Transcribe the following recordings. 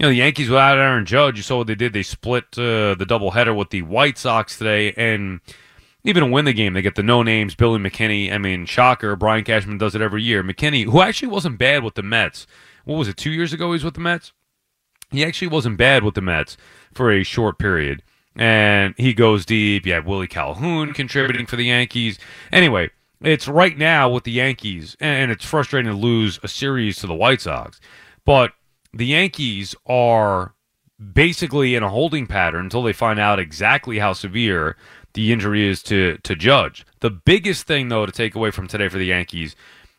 you know, the Yankees without Aaron Judge, you saw what they did. They split uh, the doubleheader with the White Sox today, and even to win the game, they get the no names, Billy McKinney. I mean, shocker. Brian Cashman does it every year. McKinney, who actually wasn't bad with the Mets. What was it, two years ago he was with the Mets? He actually wasn't bad with the Mets for a short period. And he goes deep. You have Willie Calhoun contributing for the Yankees. Anyway, it's right now with the Yankees, and it's frustrating to lose a series to the White Sox. But the Yankees are basically in a holding pattern until they find out exactly how severe the injury is to to Judge. The biggest thing though to take away from today for the Yankees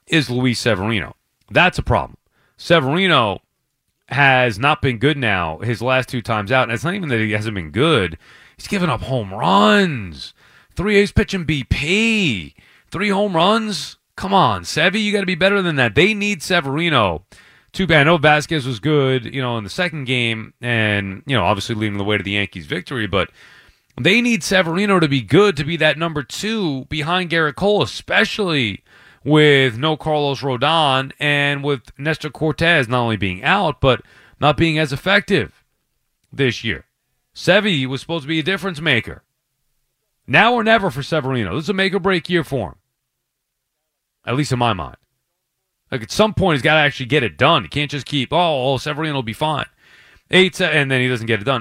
is Luis Severino. That's a problem. Severino has not been good now his last two times out, and it's not even that he hasn't been good. He's given up home runs. Three A's pitching BP. Three home runs. Come on, Sevy, you got to be better than that. They need Severino too bad. I know Vasquez was good, you know, in the second game, and you know, obviously leading the way to the Yankees' victory. But they need Severino to be good to be that number two behind Gerrit Cole, especially with no Carlos Rodon and with Nestor Cortes not only being out but not being as effective this year. Sevy was supposed to be a difference maker. Now or never for Severino. This is a make or break year for him. At least in my mind. Like at some point, he's got to actually get it done. He can't just keep, oh, oh Severino will be fine. Eight, and then he doesn't get it done.